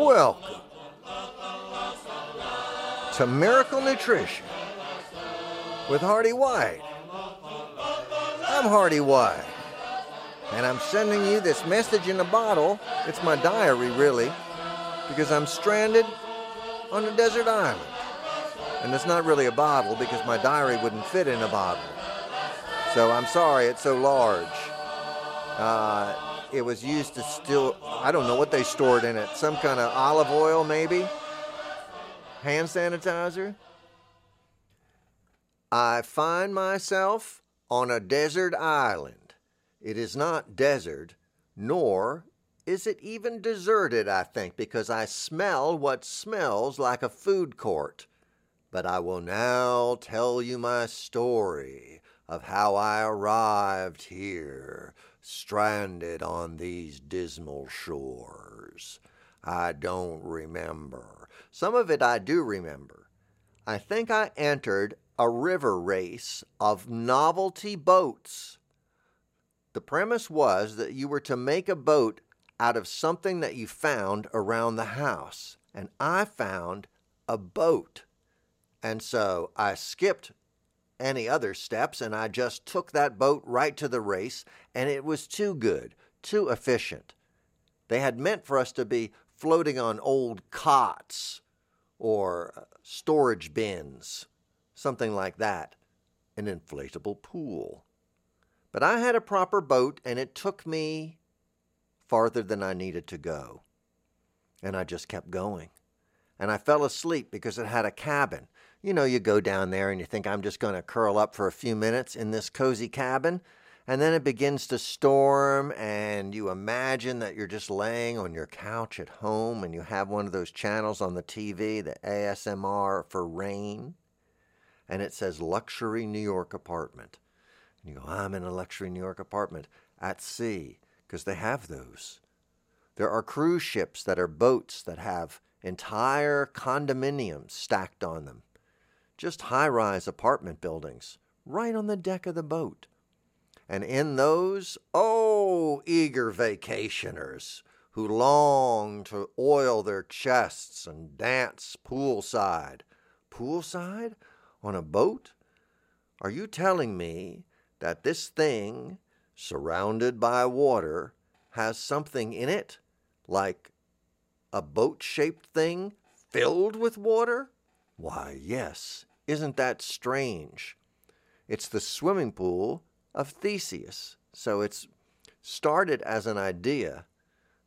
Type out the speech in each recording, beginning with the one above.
Welcome to Miracle Nutrition with Hearty White. I'm Hearty White, and I'm sending you this message in a bottle. It's my diary, really, because I'm stranded on a desert island. And it's not really a bottle because my diary wouldn't fit in a bottle. So I'm sorry it's so large. Uh, it was used to still, I don't know what they stored in it. Some kind of olive oil, maybe? Hand sanitizer? I find myself on a desert island. It is not desert, nor is it even deserted, I think, because I smell what smells like a food court. But I will now tell you my story of how I arrived here, stranded on these dismal shores. I don't remember. Some of it I do remember. I think I entered a river race of novelty boats. The premise was that you were to make a boat out of something that you found around the house. And I found a boat. And so I skipped any other steps and I just took that boat right to the race, and it was too good, too efficient. They had meant for us to be floating on old cots or uh, storage bins, something like that, an inflatable pool. But I had a proper boat, and it took me farther than I needed to go. And I just kept going. And I fell asleep because it had a cabin you know, you go down there and you think, I'm just going to curl up for a few minutes in this cozy cabin. And then it begins to storm, and you imagine that you're just laying on your couch at home and you have one of those channels on the TV, the ASMR for rain, and it says luxury New York apartment. And you go, I'm in a luxury New York apartment at sea, because they have those. There are cruise ships that are boats that have entire condominiums stacked on them just high rise apartment buildings right on the deck of the boat. And in those, oh, eager vacationers who long to oil their chests and dance poolside. Poolside? On a boat? Are you telling me that this thing, surrounded by water, has something in it? Like a boat shaped thing filled with water? Why, yes, isn't that strange? It's the swimming pool of Theseus. So it's started as an idea.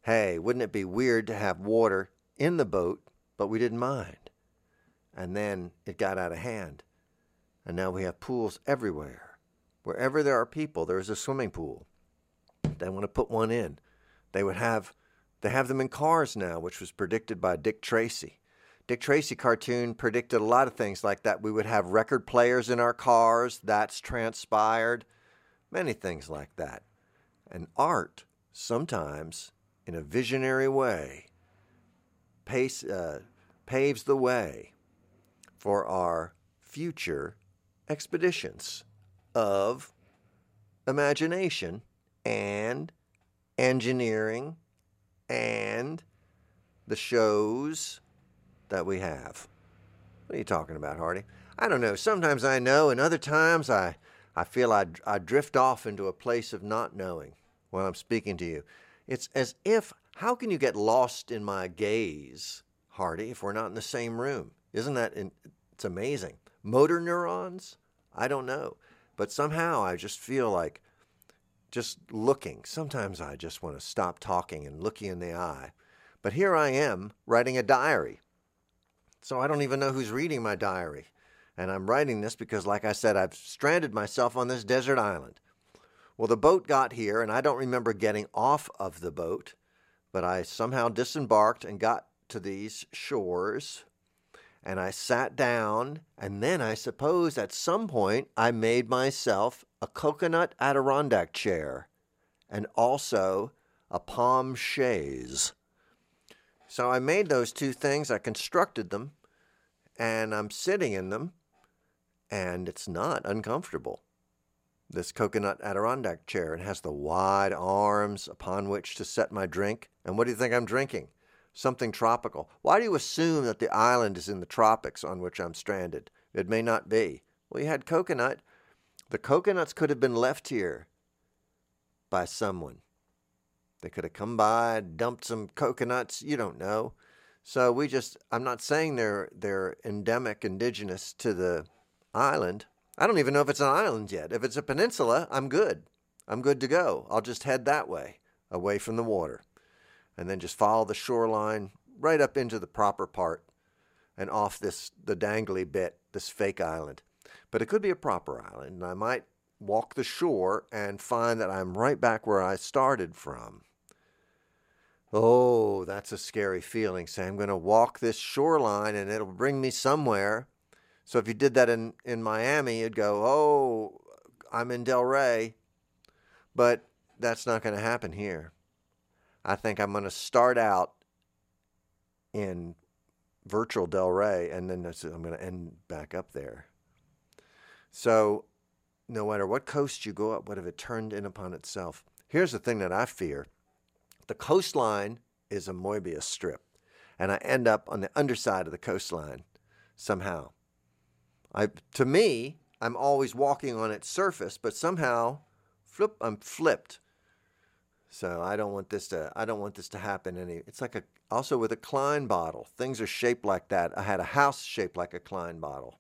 Hey, wouldn't it be weird to have water in the boat, but we didn't mind? And then it got out of hand. And now we have pools everywhere. Wherever there are people, there is a swimming pool. They want to put one in. They would have they have them in cars now, which was predicted by Dick Tracy. Dick Tracy cartoon predicted a lot of things like that. We would have record players in our cars. That's transpired. Many things like that. And art, sometimes in a visionary way, pace, uh, paves the way for our future expeditions of imagination and engineering and the shows that we have. What are you talking about, Hearty? I don't know. Sometimes I know, and other times I, I feel I, I drift off into a place of not knowing while I'm speaking to you. It's as if, how can you get lost in my gaze, Hearty, if we're not in the same room? Isn't that, in, it's amazing. Motor neurons? I don't know. But somehow I just feel like just looking. Sometimes I just want to stop talking and look you in the eye. But here I am writing a diary so I don't even know who's reading my diary. And I'm writing this because, like I said, I've stranded myself on this desert island. Well, the boat got here, and I don't remember getting off of the boat, but I somehow disembarked and got to these shores. And I sat down, and then I suppose at some point I made myself a coconut Adirondack chair and also a palm chaise. So I made those two things, I constructed them, and I'm sitting in them, and it's not uncomfortable. This coconut Adirondack chair, it has the wide arms upon which to set my drink. And what do you think I'm drinking? something tropical. Why do you assume that the island is in the tropics on which I'm stranded? It may not be. You had coconut. The coconuts could have been left here by someone. They could have come by, dumped some coconuts. You don't know. So we just, I'm not saying they're, they're endemic, indigenous to the island. I don't even know if it's an island yet. If it's a peninsula, I'm good. I'm good to go. I'll just head that way, away from the water, and then just follow the shoreline right up into the proper part and off this the dangly bit, this fake island. But it could be a proper island, and I might walk the shore and find that I'm right back where I started from. Oh, that's a scary feeling. Say, I'm going to walk this shoreline and it'll bring me somewhere. So if you did that in, in Miami, you'd go, oh, I'm in Delray. But that's not going to happen here. I think I'm going to start out in virtual Delray and then I'm going to end back up there. So no matter what coast you go up, what if it turned in upon itself? Here's the thing that I fear the coastline is a Mobius strip, and I end up on the underside of the coastline somehow. I, to me, I'm always walking on its surface, but somehow, flip, I'm flipped. So I don't want this to. I don't want this to happen. Any. It's like a also with a Klein bottle. Things are shaped like that. I had a house shaped like a Klein bottle.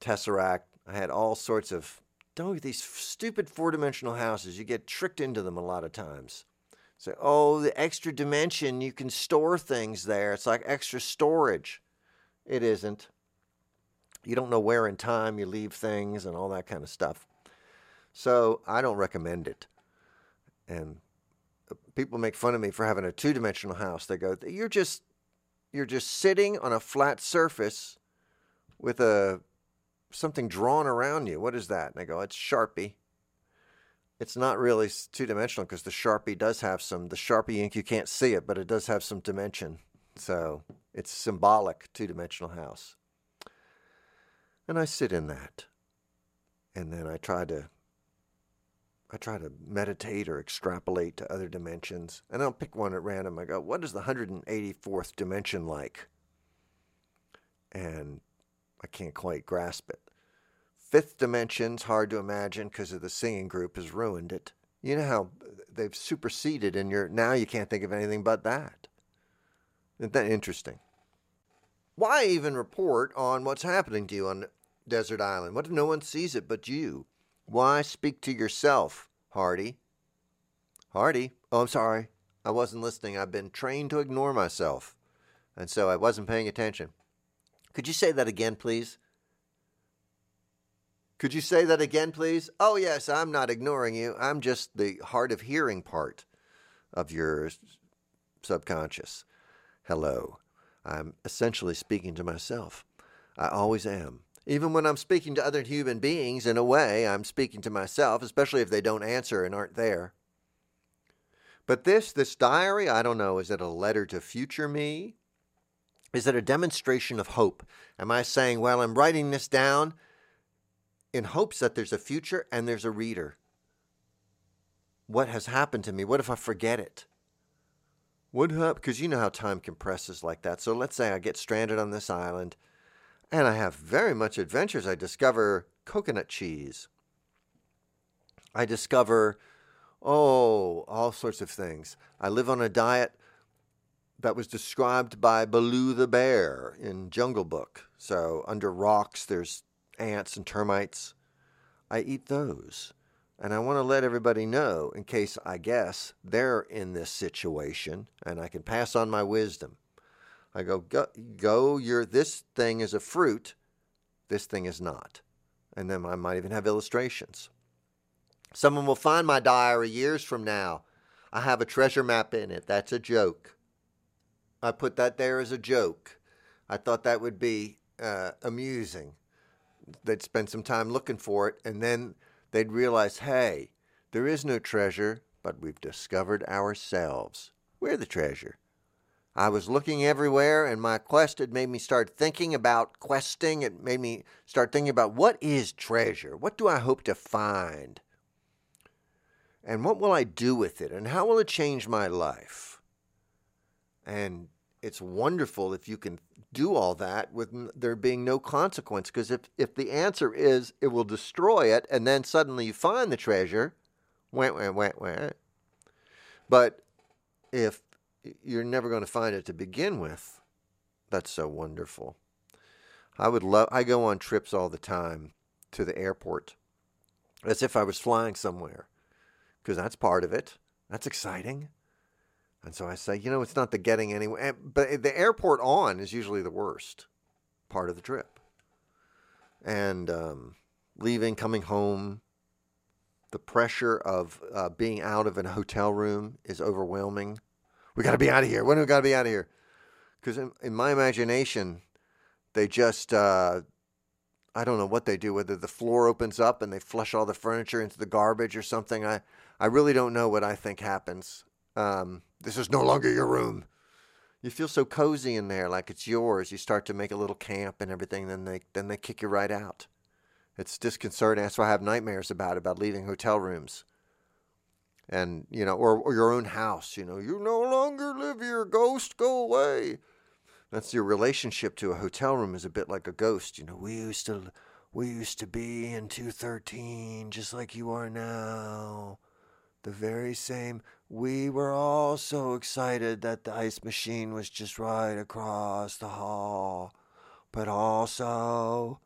Tesseract. I had all sorts of. Don't these stupid four-dimensional houses. You get tricked into them a lot of times. Say, oh, the extra dimension. You can store things there. It's like extra storage. It isn't you don't know where in time you leave things and all that kind of stuff. So I don't recommend it. And uh, people make fun of me for having a two-dimensional house. They go, "You're just you're just sitting on a flat surface with a something drawn around you. What is that?" And I go, "It's Sharpie." It's not really two-dimensional because the Sharpie does have some the Sharpie ink you can't see it, but it does have some dimension. So, it's symbolic two-dimensional house. And I sit in that. And then I try to I try to meditate or extrapolate to other dimensions. And I'll pick one at random. I go, what is the 184th dimension like? And I can't quite grasp it. Fifth dimension's hard to imagine because of the singing group has ruined it. You know how they've superseded and you're now you can't think of anything but that. Isn't that interesting? Why even report on what's happening to you on desert island? What if no one sees it but you? Why speak to yourself, Hearty? Hearty? Oh, I'm sorry. I wasn't listening. I've been trained to ignore myself. And so I wasn't paying attention. Could you say that again, please? Could you say that again, please? Oh, yes, I'm not ignoring you. I'm just the hard of hearing part of your subconscious. Hello. I'm essentially speaking to myself. I always am. Even when I'm speaking to other human beings, in a way, I'm speaking to myself, especially if they don't answer and aren't there. But this, this diary, I don't know, is it a letter to future me? Is it a demonstration of hope? Am I saying, well, I'm writing this down in hopes that there's a future and there's a reader? What has happened to me? What if I forget it? What happened? Because you know how time compresses like that. So let's say I get stranded on this island and I have very much adventures. I discover coconut cheese. I discover, oh, all sorts of things. I live on a diet that was described by Baloo the bear in Jungle Book. So under rocks, there's ants and termites. I eat those. And I want to let everybody know, in case I guess they're in this situation, and I can pass on my wisdom. I go, go, go, you're, this thing is a fruit, this thing is not. And then I might even have illustrations. Someone will find my diary years from now. I have a treasure map in it. That's a joke. I put that there as a joke. I thought that would be uh, amusing. They'd spend some time looking for it, and then they'd realize, hey, there is no treasure, but we've discovered ourselves. We're the treasure. I was looking everywhere, and my quest had made me start thinking about questing. It made me start thinking about what is treasure? What do I hope to find? And what will I do with it? And how will it change my life? And it's wonderful if you can do all that with there being no consequence. Because if, if the answer is it will destroy it, and then suddenly you find the treasure, wah, wah, wah, wah. But if you're never going to find it to begin with, that's so wonderful. I would love. I go on trips all the time to the airport, as if I was flying somewhere, because that's part of it. That's exciting. And so I say, you know, it's not the getting anywhere, but the airport on is usually the worst part of the trip. And um, leaving, coming home, the pressure of uh, being out of a hotel room is overwhelming. We got to be out of here. When do we got to be out of here? Because in, in, my imagination, they just, uh, I don't know what they do, whether the floor opens up and they flush all the furniture into the garbage or something. I, I really don't know what I think happens. Um, this is no longer your room. You feel so cozy in there, like it's yours. You start to make a little camp and everything. Then they then they kick you right out. It's disconcerting. That's why I have nightmares about about leaving hotel rooms. And you know, or, or your own house. You know, you no longer live here. Ghost, go away. That's your relationship to a hotel room is a bit like a ghost. You know, we used to we used to be in 213 just like you are now. The very same. We were all so excited that the ice machine was just right across the hall, but also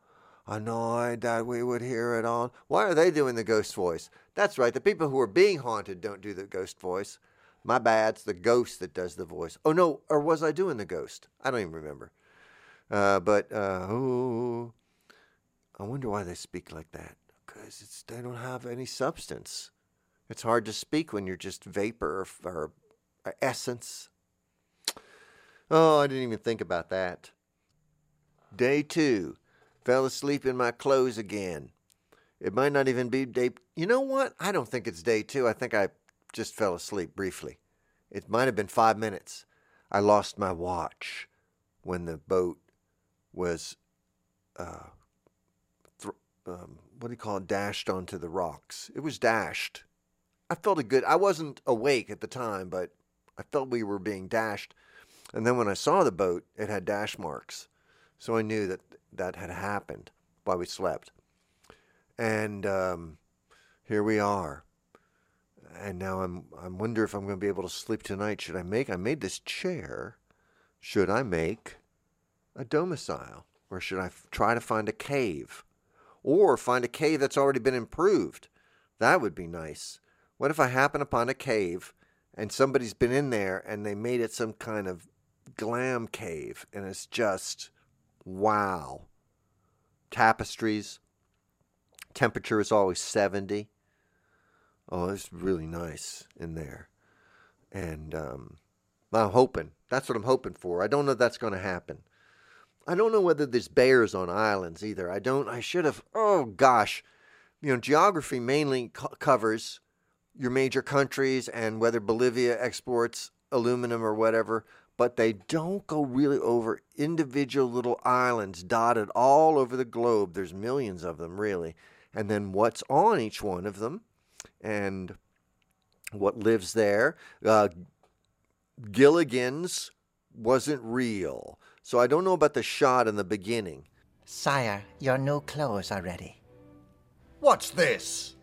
annoyed that we would hear it on. Why are they doing the ghost voice? That's right, the people who are being haunted don't do the ghost voice. My bad, it's the ghost that does the voice. Oh no, or was I doing the ghost? I don't even remember. Uh, but uh, oh, I wonder why they speak like that. Because they don't have any substance. It's hard to speak when you're just vapor or, or, essence. Oh, I didn't even think about that. Day two. Fell asleep in my clothes again. It might not even be day. You know what? I don't think it's day two. I think I just fell asleep briefly. It might have been five minutes. I lost my watch when the boat was, uh, th- um, what do you call it, dashed onto the rocks. It was dashed. I felt a good. I wasn't awake at the time, but I felt we were being dashed. And then when I saw the boat, it had dash marks, so I knew that that had happened while we slept. And um, here we are. And now I'm I wonder if I'm going to be able to sleep tonight. Should I make? I made this chair. Should I make a domicile, or should I f- try to find a cave, or find a cave that's already been improved? That would be nice. What if I happen upon a cave and somebody's been in there and they made it some kind of glam cave and it's just wow. Tapestries. Temperature is always 70. Oh, it's really nice in there. And um, I'm hoping. That's what I'm hoping for. I don't know if that's going to happen. I don't know whether there's bears on islands either. I don't. I should have. Oh gosh, you know, geography mainly co- covers your major countries and whether Bolivia exports aluminum or whatever, but they don't go really over individual little islands dotted all over the globe. There's millions of them, really. And then what's on each one of them and what lives there. Uh, Gilligan's wasn't real. So I don't know about the shot in the beginning. Sire, your new clothes are ready. What's this?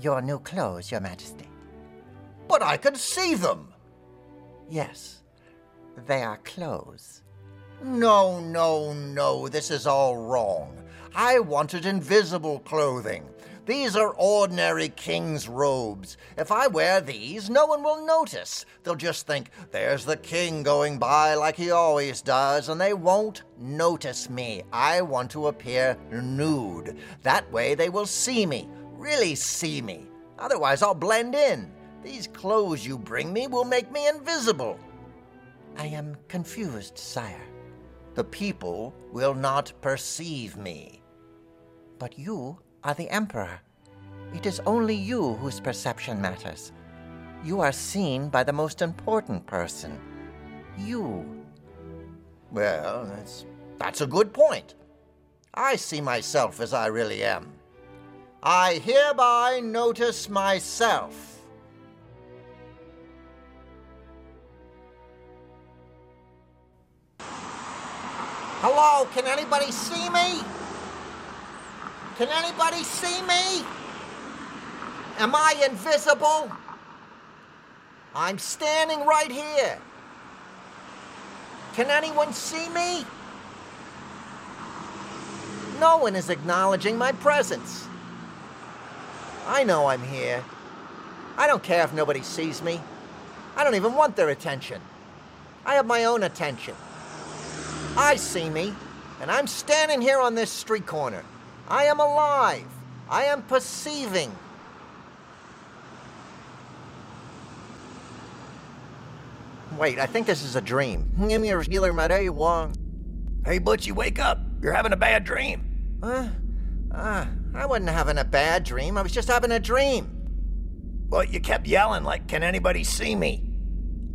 Your new clothes, Your Majesty. But I can see them. Yes, they are clothes. No, no, no, this is all wrong. I wanted invisible clothing. These are ordinary king's robes. If I wear these, no one will notice. They'll just think, there's the king going by like he always does, and they won't notice me. I want to appear nude. That way they will see me, really see me. Otherwise, I'll blend in. These clothes you bring me will make me invisible. I am confused, sire. The people will not perceive me. But you are the Emperor. It is only you whose perception matters. You are seen by the most important person. You. Well, that's, that's a good point. I see myself as I really am. I hereby notice myself. Hello, can anybody see me? Can anybody see me? Am I invisible? I'm standing right here. Can anyone see me? No one is acknowledging my presence. I know I'm here. I don't care if nobody sees me. I don't even want their attention. I have my own attention. I see me, and I'm standing here on this street corner. I am alive. I am perceiving. Wait, I think this is a dream. Give me a regular Maday Wong. Hey, Butchie, wake up. You're having a bad dream. Huh? Ah, I wasn't having a bad dream. I was just having a dream. Well, you kept yelling like, Can anybody see me?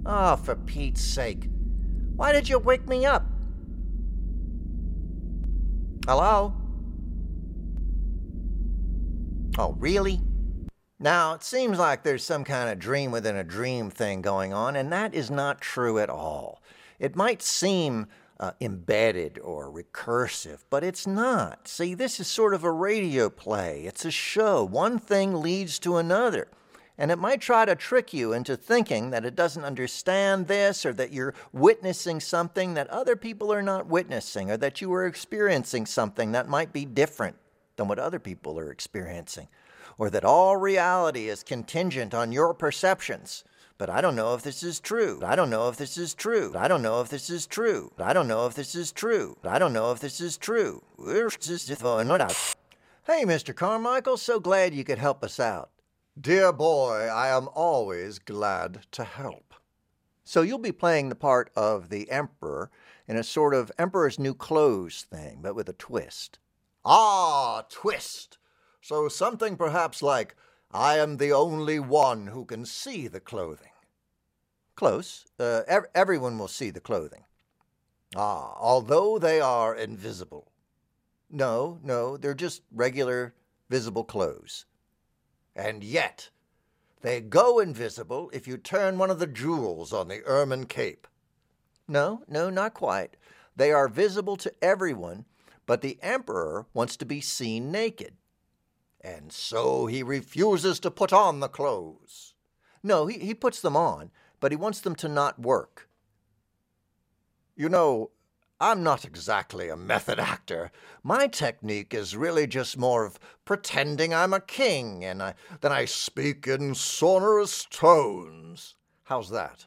Oh, for Pete's sake. Why did you wake me up? Hello? Oh, really? Now, it seems like there's some kind of dream within a dream thing going on, and that is not true at all. It might seem uh, embedded or recursive, but it's not. See, this is sort of a radio play, it's a show. One thing leads to another. And it might try to trick you into thinking that it doesn't understand this or that you're witnessing something that other people are not witnessing or that you are experiencing something that might be different than what other people are experiencing or that all reality is contingent on your perceptions. But I don't know if this is true. I don't know if this is true. I don't know if this is true. I don't know if this is true. I don't know if this is true. Hey, Mr. Carmichael, so glad you could help us out. Dear boy, I am always glad to help. So you'll be playing the part of the Emperor in a sort of Emperor's New Clothes thing, but with a twist. Ah, twist! So something perhaps like, I am the only one who can see the clothing. Close. Uh, ev- everyone will see the clothing. Ah, although they are invisible. No, no, they're just regular visible clothes. And yet, they go invisible if you turn one of the jewels on the ermine cape. No, no, not quite. They are visible to everyone, but the emperor wants to be seen naked. And so he refuses to put on the clothes. No, he, he puts them on, but he wants them to not work. You know, I'm not exactly a method actor. My technique is really just more of pretending I'm a king and I, then I speak in sonorous tones. How's that?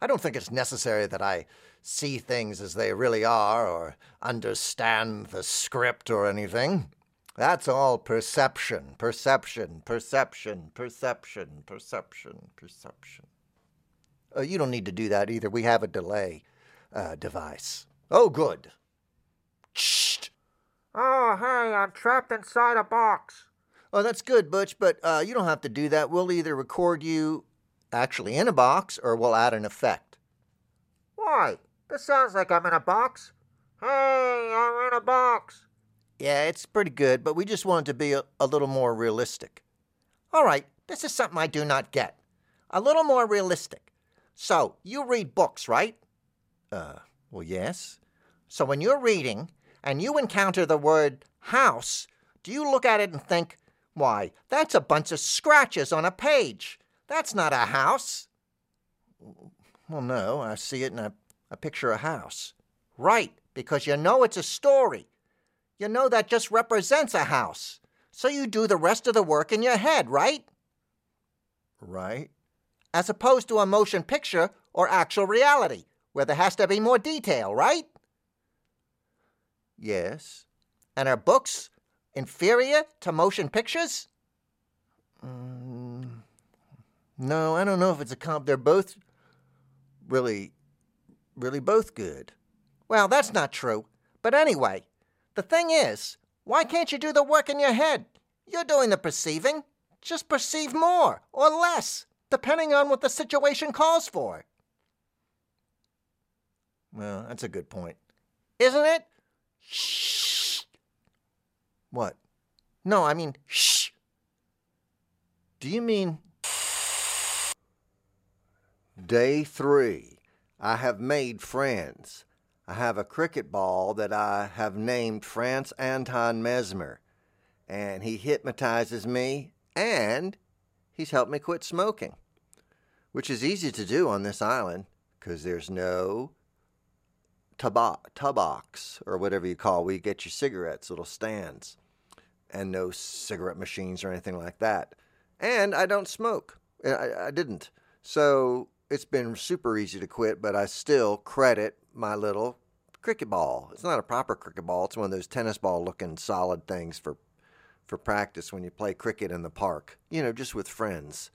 I don't think it's necessary that I see things as they really are or understand the script or anything. That's all perception, perception, perception, perception, perception, perception. Uh, you don't need to do that either. We have a delay uh, device. Oh, good. Shh. Oh, hey, I'm trapped inside a box. Oh, that's good, Butch, but uh, you don't have to do that. We'll either record you actually in a box or we'll add an effect. Why? This sounds like I'm in a box. Hey, I'm in a box. Yeah, it's pretty good, but we just want it to be a, a little more realistic. All right, this is something I do not get. A little more realistic. So, you read books, right? Uh, well, yes. So when you're reading and you encounter the word house, do you look at it and think, why, that's a bunch of scratches on a page. That's not a house. Well, no, I see it and I, I picture a house. Right, because you know it's a story. You know that just represents a house. So you do the rest of the work in your head, right? Right. As opposed to a motion picture or actual reality where there has to be more detail, right? Yes. And are books inferior to motion pictures? Mm, no, I don't know if it's a comp. They're both really, really both good. Well, that's not true. But anyway, the thing is, why can't you do the work in your head? You're doing the perceiving. Just perceive more or less, depending on what the situation calls for. Well, that's a good point. Isn't it? Shh. What? No, I mean, shh. Do you mean. Day three. I have made friends. I have a cricket ball that I have named Franz Anton Mesmer, and he hypnotizes me and he's helped me quit smoking, which is easy to do on this island because there's no tobacco, tobox or whatever you call where you get your cigarettes, little stands, and no cigarette machines or anything like that. And I don't smoke. I, I didn't. So it's been super easy to quit, but I still credit my little cricket ball. It's not a proper cricket ball. It's one of those tennis ball looking solid things for for practice when you play cricket in the park, you know, just with friends.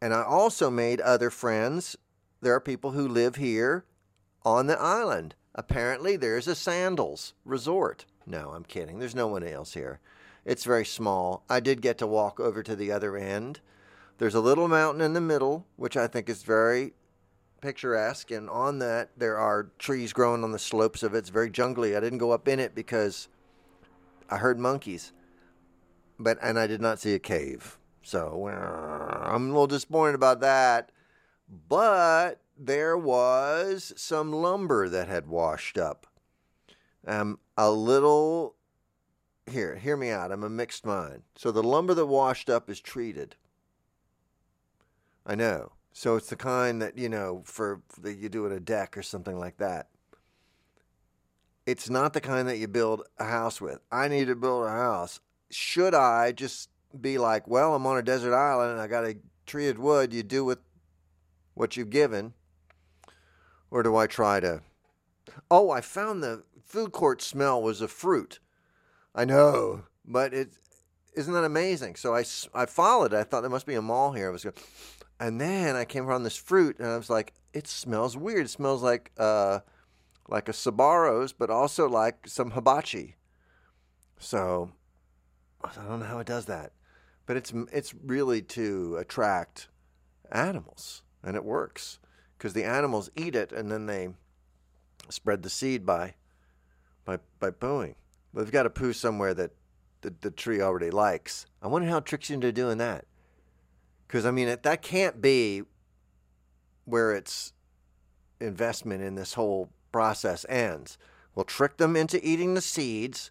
And I also made other friends. There are people who live here on the island. Apparently, there's a Sandals resort. No, I'm kidding. There's no one else here. It's very small. I did get to walk over to the other end. There's a little mountain in the middle, which I think is very picturesque. And on that, there are trees growing on the slopes of it. It's very jungly. I didn't go up in it because I heard monkeys, but and I did not see a cave. So I'm a little disappointed about that. But there was some lumber that had washed up. Um, a little. Here, hear me out. I'm a mixed mind. So the lumber that washed up is treated. I know. So it's the kind that you know for that you do at a deck or something like that it's not the kind that you build a house with. I need to build a house. Should I just be like, well, I'm on a desert island and I got a tree of wood, you do with what you've given? Or do I try to. Oh, I found the food court smell was a fruit. I know, but it isn't that amazing? So I, I followed it. I thought there must be a mall here. I was going, and then I came around this fruit and I was like, it smells weird. It smells like uh, like a Sbarro's, but also like some hibachi. So I don't know how it does that, but it's it's really to attract animals, and it works because the animals eat it and then they spread the seed by by by pooing. They've got to poo somewhere that the, the tree already likes. I wonder how it tricks you into doing that. Because I mean, it, that can't be where its investment in this whole process ends. We'll trick them into eating the seeds,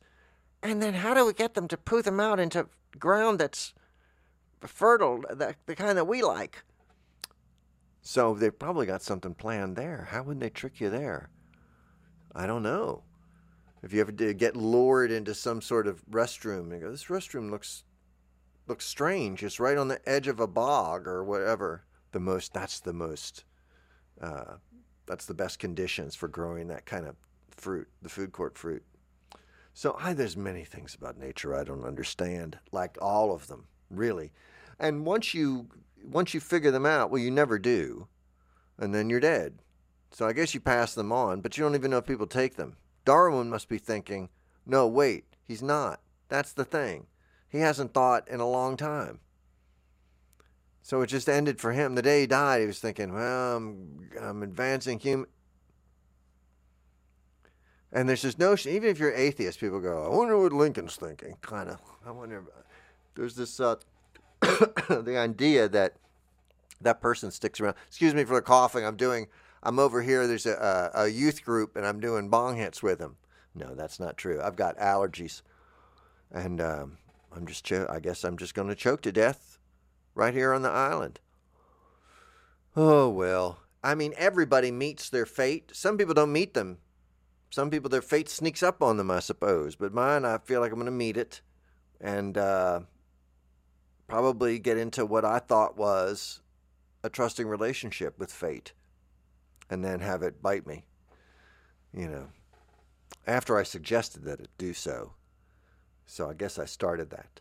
and then how do we get them to poo them out into ground that's fertile, the, the kind that we like? So they've probably got something planned there. How would they trick you there? I don't know. If you ever get lured into some sort of restroom, you go, this restroom looks looks strange. It's right on the edge of a bog or whatever. The most that's the most uh, that's the best conditions for growing that kind of fruit, the food court fruit. So I, there's many things about nature I don't understand, like all of them, really. And once you once you figure them out, well, you never do, and then you're dead. So I guess you pass them on, but you don't even know if people take them. Darwin must be thinking, no, wait, he's not. That's the thing. He hasn't thought in a long time. So it just ended for him. The day he died, he was thinking, well, I'm, I'm advancing human. And there's this notion, even if you're atheist, people go, I wonder what Lincoln's thinking. Kind of. I wonder. There's this, uh, the idea that that person sticks around. Excuse me for the coughing. I'm doing, I'm over here. There's a, a, youth group and I'm doing bong hits with them. No, that's not true. I've got allergies. And um, I'm just, cho- I guess I'm just going to choke to death right here on the island. Oh, well. I mean, everybody meets their fate. Some people don't meet them. Some people, their fate sneaks up on them, I suppose. But mine, I feel like I'm going to meet it and uh, probably get into what I thought was a trusting relationship with fate and then have it bite me. You know, after I suggested that it do so. So I guess I started that.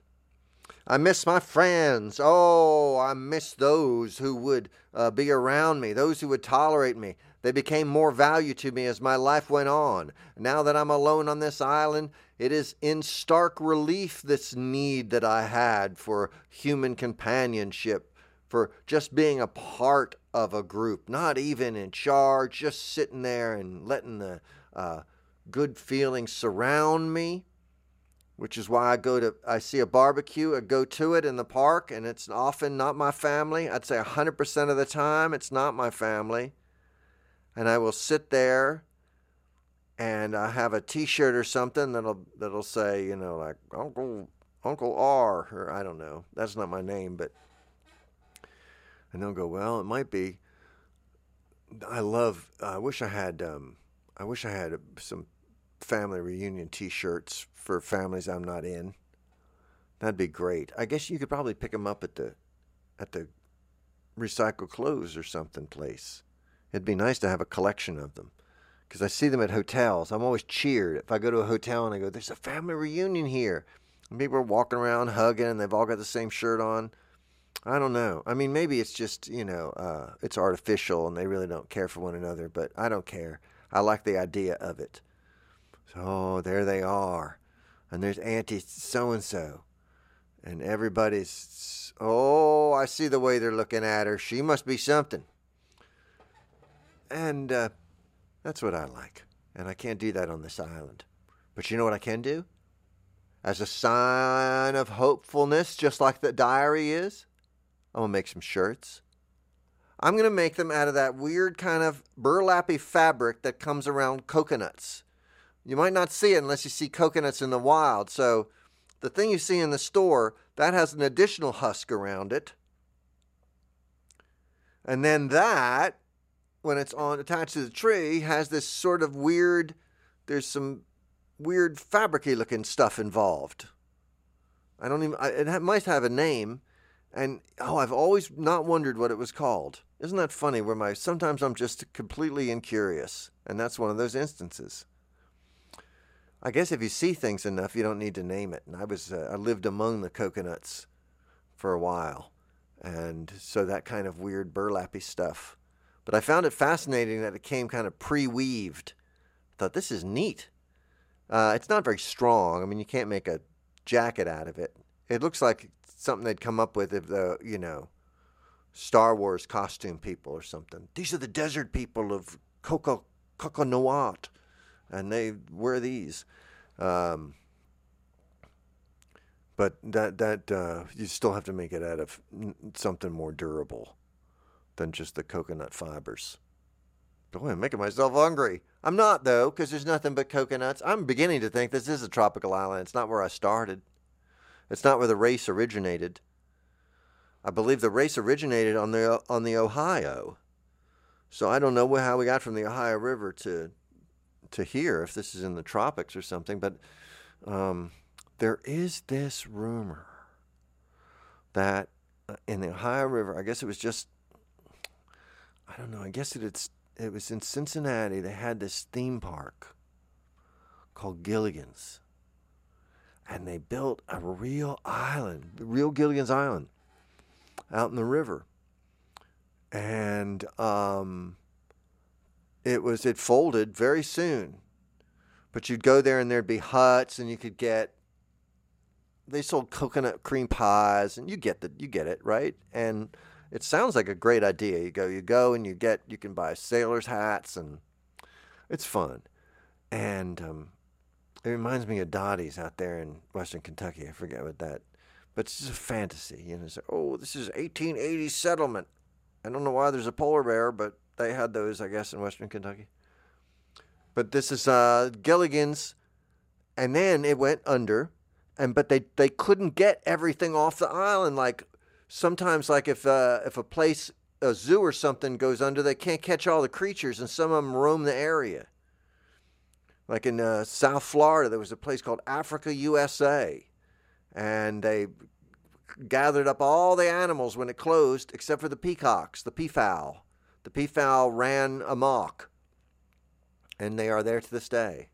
I miss my friends. Oh, I miss those who would uh, be around me, those who would tolerate me. They became more value to me as my life went on. Now that I'm alone on this island, it is in stark relief this need that I had for human companionship, for just being a part of a group, not even in charge, just sitting there and letting the uh, good feelings surround me which is why I go to I see a barbecue, I go to it in the park, and it's often not my family. I'd say 100% of the time it's not my family. And I will sit there and I have a T-shirt or something that'll that'll say, you know, like Uncle Uncle R, or I don't know. That's not my name, but and they'll go, well, it might be. I love. I wish I had. Um, I wish I had some family reunion T-shirts for families I'm not in. That'd be great. I guess you could probably pick them up at the at the recycle clothes or something place. It'd be nice to have a collection of them because I see them at hotels. I'm always cheered if I go to a hotel and I go, "There's a family reunion here." And people are walking around hugging, and they've all got the same shirt on. I don't know. I mean, maybe it's just you know, uh, it's artificial, and they really don't care for one another. But I don't care. I like the idea of it. So there they are, and there's Auntie so and so, and everybody's. Oh, I see the way they're looking at her. She must be something. And uh, that's what I like. And I can't do that on this island. But you know what I can do? As a sign of hopefulness, just like the diary is, I'm going to make some shirts. I'm going to make them out of that weird kind of burlappy fabric that comes around coconuts. You might not see it unless you see coconuts in the wild. So the thing you see in the store, that has an additional husk around it. And then that when it's on attached to the tree has this sort of weird there's some weird fabricy looking stuff involved i don't even I, it might have a name and oh i've always not wondered what it was called isn't that funny where my sometimes i'm just completely incurious and that's one of those instances i guess if you see things enough you don't need to name it and i was uh, i lived among the coconuts for a while and so that kind of weird burlappy stuff but I found it fascinating that it came kind of pre weaved. I thought, this is neat. Uh, it's not very strong. I mean, you can't make a jacket out of it. It looks like something they'd come up with if the, you know, Star Wars costume people or something. These are the desert people of Coco, Coconut, and they wear these. Um, but that that uh, you still have to make it out of something more durable than just the coconut fibers. Boy, I'm making myself hungry. I'm not, though, because there's nothing but coconuts. I'm beginning to think this is a tropical island. It's not where I started, it's not where the race originated. I believe the race originated on the, on the Ohio. So I don't know how we got from the Ohio River to, to here, if this is in the tropics or something, but um, there is this rumor that uh, in the Ohio River, I guess it was just I don't know. I guess it, it's it was in Cincinnati. They had this theme park called Gilligan's, and they built a real island, real Gilligan's Island, out in the river, and um, it was it folded very soon, but you'd go there and there'd be huts, and you could get. They sold coconut cream pies, and you get the you get it right, and it sounds like a great idea. You go, you go, and you get, you can buy sailors' hats, and it's fun. And um, it reminds me of Dottie's out there in Western Kentucky. I forget what that, but it's just a fantasy. You know, it's like, oh, this is 1880 settlement. I don't know why there's a polar bear, but they had those, I guess, in Western Kentucky. But this is uh, Gilligan's, and then it went under, and but they they couldn't get everything off the island like sometimes like if uh, if a place a zoo or something goes under, they can't catch all the creatures, and some of them roam the area. Like in uh, South Florida, there was a place called Africa USA, and they gathered up all the animals when it closed, except for the peacocks, the peafowl. The peafowl ran amok, and they are there to this day.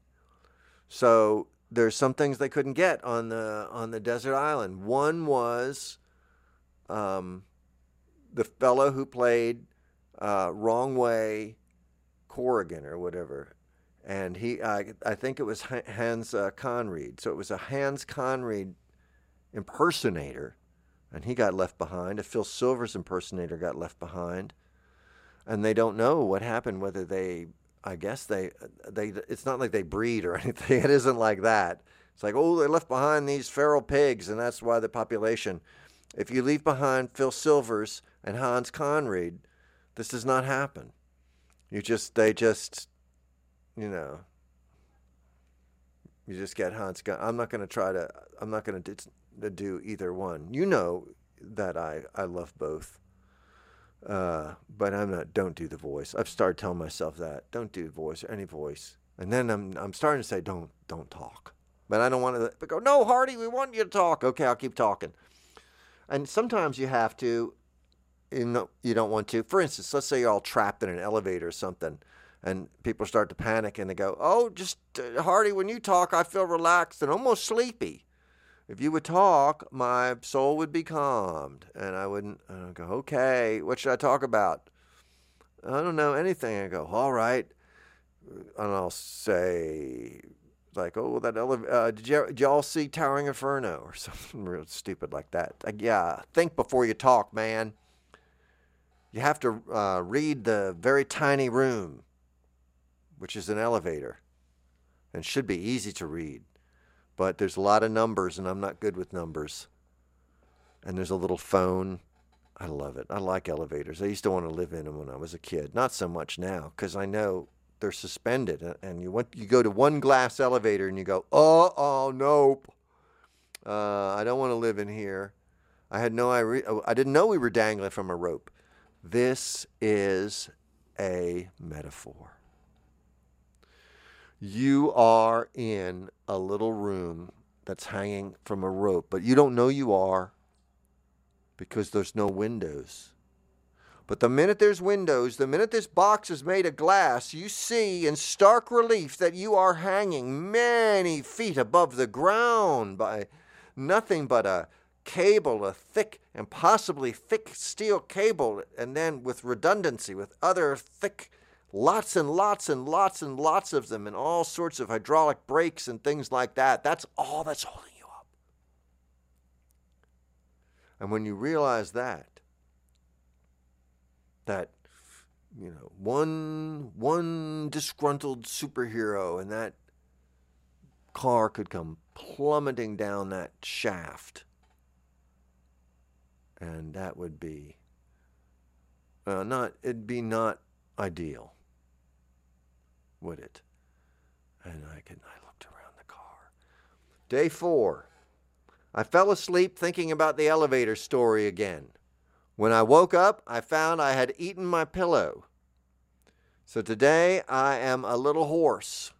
So there's some things they couldn't get on the on the desert island. One was um, the fellow who played uh, Wrong Way Corrigan or whatever. And he, I, I think it was Hans uh, Conried. So it was a Hans Conried impersonator, and he got left behind. A Phil Silvers impersonator got left behind, and they don't know what happened. Whether they, I guess they, they, it's not like they breed or anything. It isn't like that. It's like, oh, they left behind these feral pigs, and that's why the population. If you leave behind Phil Silvers and Hans Conried, this does not happen. You just, they just, you know, You just get Hans gun. I'm not going to try to. I'm not going to do either one. You know that I I love both. Uh, but I'm not. Don't do the voice. I've started telling myself that. Don't do voice or any voice. And then I'm I'm starting to say don't don't talk. But I don't want to go. No, Hearty, we want you to talk. Okay, I'll keep talking. And sometimes you have to. You know, you don't want to. For instance, let's say you're all trapped in an elevator or something, and people start to panic and they go, "Oh, just uh, Hearty, when you talk, I feel relaxed and almost sleepy." If you would talk, my soul would be calmed, and I wouldn't I would go, okay, what should I talk about? I don't know anything. I go, all right. And I'll say, like, oh, that elevator, uh, did, you, did y'all see Towering Inferno or something real stupid like that? Like, yeah, think before you talk, man. You have to uh, read the very tiny room, which is an elevator, and should be easy to read but there's a lot of numbers, and I'm not good with numbers. And there's a little phone. I love it. I like elevators. I used to want to live in them when I was a kid. Not so much now, because I know they're suspended. And you went, you go to one glass elevator, and you go, oh, oh, nope. Uh, I don't want to live in here. I had no, I, re- I didn't know we were dangling from a rope. This is a metaphor. You are in a little room that's hanging from a rope, but you don't know you are because there's no windows. But the minute there's windows, the minute this box is made of glass, you see in stark relief that you are hanging many feet above the ground by nothing but a cable, a thick, and impossibly thick steel cable, and then with redundancy, with other thick lots and lots and lots and lots of them, and all sorts of hydraulic brakes and things like that. That's all that's holding you up. And when you realize that, that you know one one disgruntled superhero and that car could come plummeting down that shaft and that would be uh, not it'd be not ideal would it? And I could I looked around the car. Day four. I fell asleep thinking about the elevator story again. When I woke up, I found I had eaten my pillow. So today I am a little hoarse,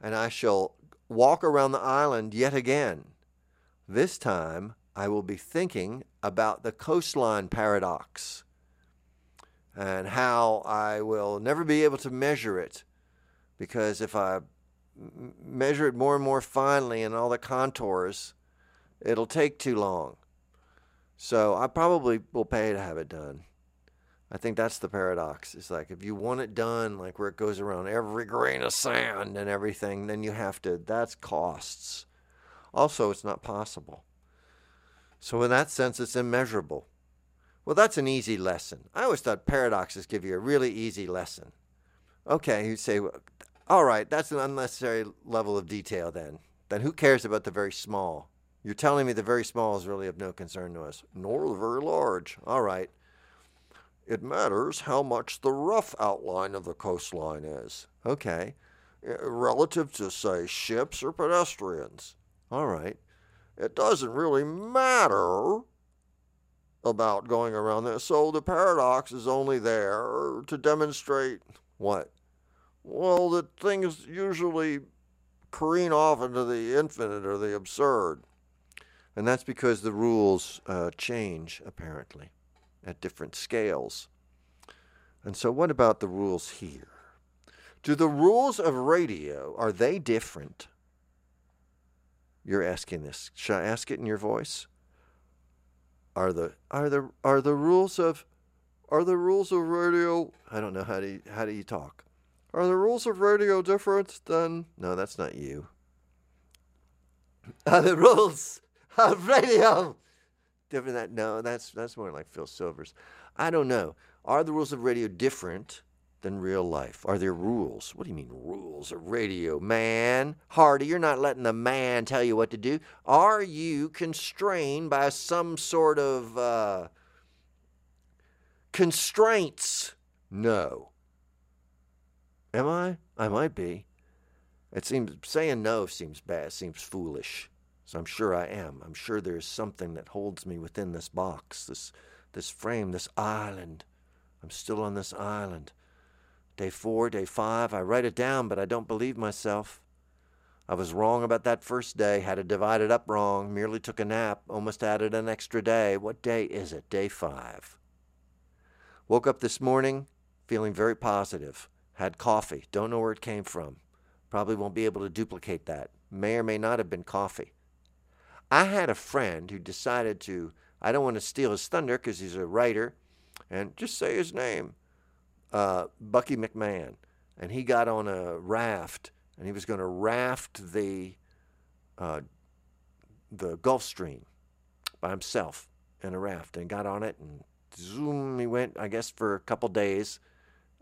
and I shall walk around the island yet again. This time I will be thinking about the coastline paradox and how I will never be able to measure it because if I measure it more and more finely and all the contours, it'll take too long. So I probably will pay to have it done. I think that's the paradox. It's like if you want it done, like where it goes around every grain of sand and everything, then you have to, that's costs. Also, it's not possible. So, in that sense, it's immeasurable. Well, that's an easy lesson. I always thought paradoxes give you a really easy lesson. Okay, you say, all right, that's an unnecessary level of detail then. Then who cares about the very small? You're telling me the very small is really of no concern to us, nor the very large. All right. It matters how much the rough outline of the coastline is. Okay. Uh, relative to, say, ships or pedestrians. All right. It doesn't really matter about going around there. So the paradox is only there to demonstrate what? Well, that things usually careen off into the infinite or the absurd. And that's because the rules uh, change, apparently, at different scales. And so, what about the rules here? Do the rules of radio, are they different? You're asking this. Should I ask it in your voice? Are the are the are the rules of are the rules of radio I don't know how do you, how do you talk? Are the rules of radio different than No, that's not you. Are the rules of radio different than No, that's that's more like Phil Silvers. I don't know. Are the rules of radio different than real life? Are there rules? What do you mean rules A radio, man? Hearty, you're not letting the man tell you what to do. Are you constrained by some sort of uh, constraints? No. Am I? I might be. It seems saying no seems bad, seems foolish. So I'm sure I am. I'm sure there's something that holds me within this box, this this frame, this island. I'm still on this island. Day four, day five, I write it down, but I don't believe myself. I was wrong about that first day, had it divided up wrong, merely took a nap, almost added an extra day. What day is it? Day five. Woke up this morning feeling very positive. Had coffee. Don't know where it came from. Probably won't be able to duplicate that. May or may not have been coffee. I had a friend who decided to, I don't want to steal his thunder because he's a writer, and just say his name, uh, Bucky McMahon. And he got on a raft and he was going to raft the, uh, the Gulf Stream by himself in a raft and got on it and zoom, he went, I guess, for a couple days,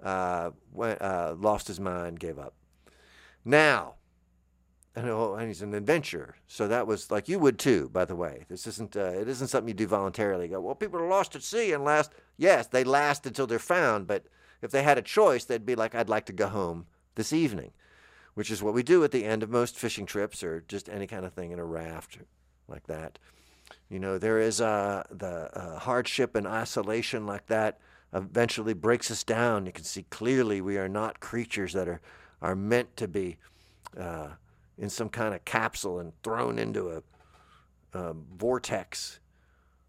uh, went, uh, lost his mind, gave up. Now, and, oh, and he's an adventurer, so that was like you would too. By the way, this isn't uh, it isn't something you do voluntarily. You go, well, people are lost at sea and last. Yes, they last until they're found, but if they had a choice, they'd be like, I'd like to go home this evening, which is what we do at the end of most fishing trips or just any kind of thing in a raft like that. You know, there is uh, the uh, hardship and isolation like that eventually breaks us down. You can see clearly we are not creatures that are, are meant to be uh, in some kind of capsule and thrown into a, a, vortex.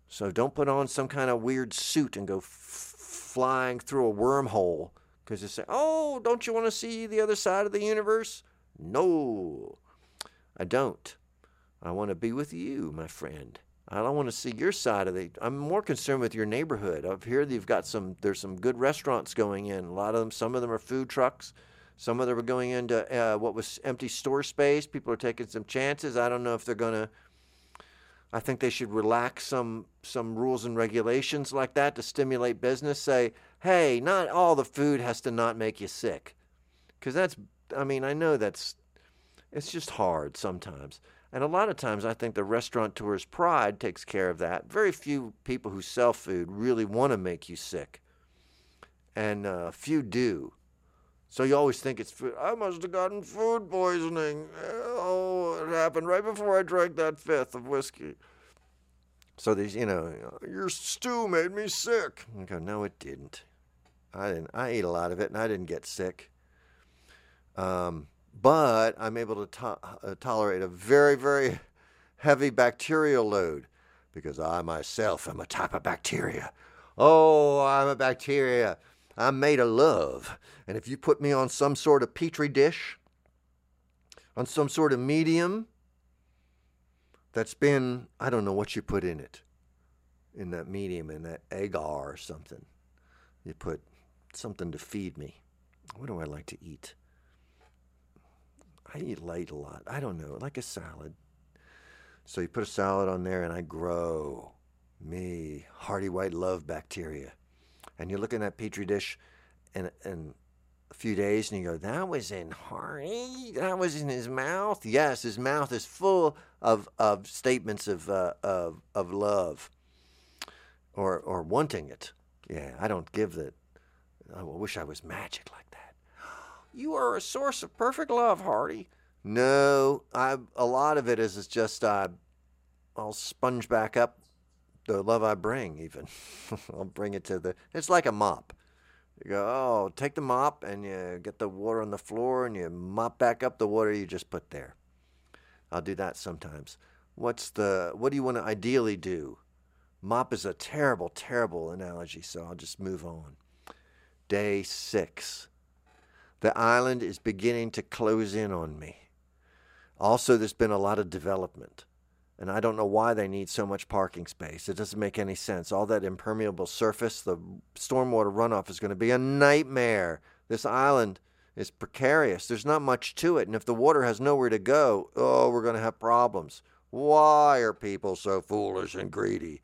So don't put on some kind of weird suit and go flying through a wormhole because you say, oh, don't you want to see the other side of the universe? No, I don't. I want to be with you, my friend. I don't want to see your side of the. I'm more concerned with your neighborhood. Up here, you've got some. There's some good restaurants going in. A lot of them. Some of them are food trucks. Some of them are going into uh, what was empty store space. People are taking some chances. I don't know if they're going to. I think they should relax some some rules and regulations like that to stimulate business. Say, hey, not all the food has to not make you sick, because that's. I mean, I know that's. It's just hard sometimes. And a lot of times, I think the restaurateur's pride takes care of that. Very few people who sell food really want to make you sick, and uh, few do. So you always think it's food. I must have gotten food poisoning. Oh, it happened right before I drank that fifth of whiskey. So these, you know, your stew made me sick. I go, no, it didn't. I didn't. I ate a lot of it, and I didn't get sick. Um, but I'm able to to- uh, tolerate a very, very heavy bacterial load because I myself am a type of bacteria. Oh, I'm a bacteria. I'm made of love. And if you put me on some sort of petri dish, on some sort of medium that's been, I don't know what you put in it, in that medium, in that agar or something. You put something to feed me. What do I like to eat? I eat light a lot. I don't know, like a salad. So you put a salad on there and I grow me hearty white love bacteria. And you look in that petri dish and a few days and you go, That was in Hearty? That was in his mouth? Yes, his mouth is full of, of statements of uh, of of love. Or or wanting it. Yeah, I don't give that I wish I was magic like that. You are a source of perfect love, Hearty. No, I a lot of it is, just I I'll sponge back up the love I bring. Even I'll bring it to the. It's like a mop. You go, oh, take the mop and you get the water on the floor and you mop back up the water you just put there. I'll do that sometimes. What's the? What do you want to ideally do? Mop is a terrible, terrible analogy, so I'll just move on. Day six. The island is beginning to close in on me. Also, there's been a lot of development, and I don't know why they need so much parking space. It doesn't make any sense. All that impermeable surface, the stormwater runoff is going to be a nightmare. This island is precarious. There's not much to it, and if the water has nowhere to go, oh, we're going to have problems. Why are people so foolish and greedy?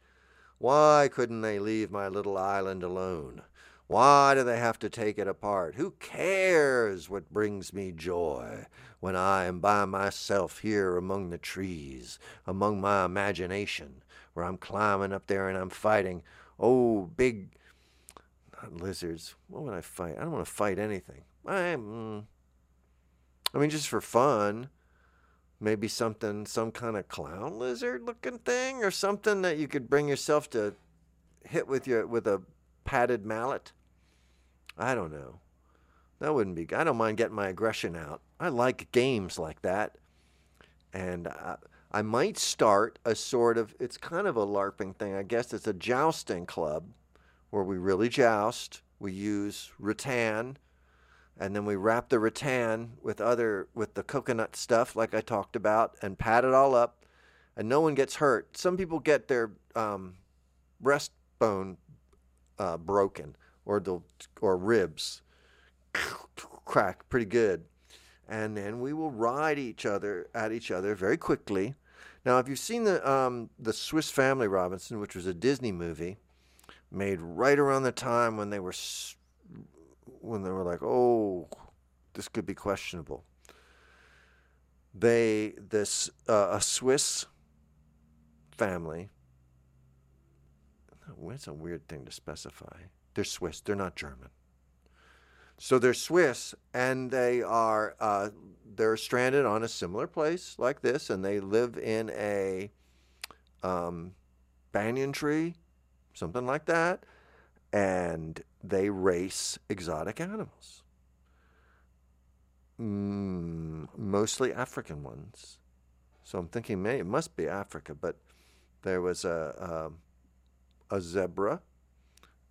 Why couldn't they leave my little island alone? Why do they have to take it apart? Who cares what brings me joy when I am by myself here among the trees, among my imagination, where I'm climbing up there and I'm fighting, oh, big not lizards. What would I fight? I don't want to fight anything. I. Mm, I mean, just for fun. Maybe something, some kind of clown lizard looking thing, or something that you could bring yourself to hit with your with a padded mallet. I don't know. That wouldn't be. I don't mind getting my aggression out. I like games like that, and I, I might start a sort of. It's kind of a LARPing thing, I guess. It's a jousting club where we really joust. We use rattan, and then we wrap the rattan with other with the coconut stuff, like I talked about, and pat it all up, and no one gets hurt. Some people get their um, breastbone uh, broken or the or ribs crack pretty good. And then we will ride each other at each other very quickly. Now, if you've seen the um, the Swiss Family Robinson, which was a Disney movie made right around the time when they were when they were like, oh, this could be questionable. They this uh, a Swiss family. It's a weird thing to specify. They're Swiss. They're not German. So they're Swiss, and they are uh, they're stranded on a similar place like this, and they live in a um, banyan tree, something like that, and they race exotic animals, mm, mostly African ones. So I'm thinking, maybe it must be Africa, but there was a a, zebra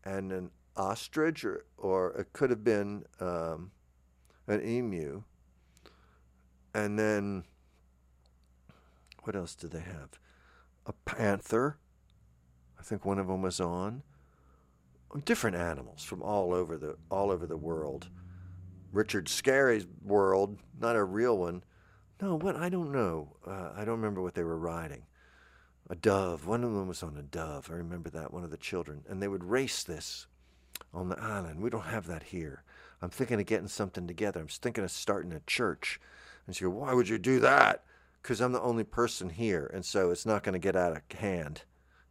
and an ostrich, or, or it could have been um, an emu. And then, what else did they have? A panther. I think one of them was on. Different animals from all over the all over the world. Richard Scarry's world, not a real one. No, what I don't know. Uh, I don't remember what they were riding. A dove. One of them was on a dove. I remember that. One of the children, and they would race this on the island. We don't have that here. I'm thinking of getting something together. I'm thinking of starting a church. And she go, Why would you do that? Because I'm the only person here. And so it's not going to get out of hand.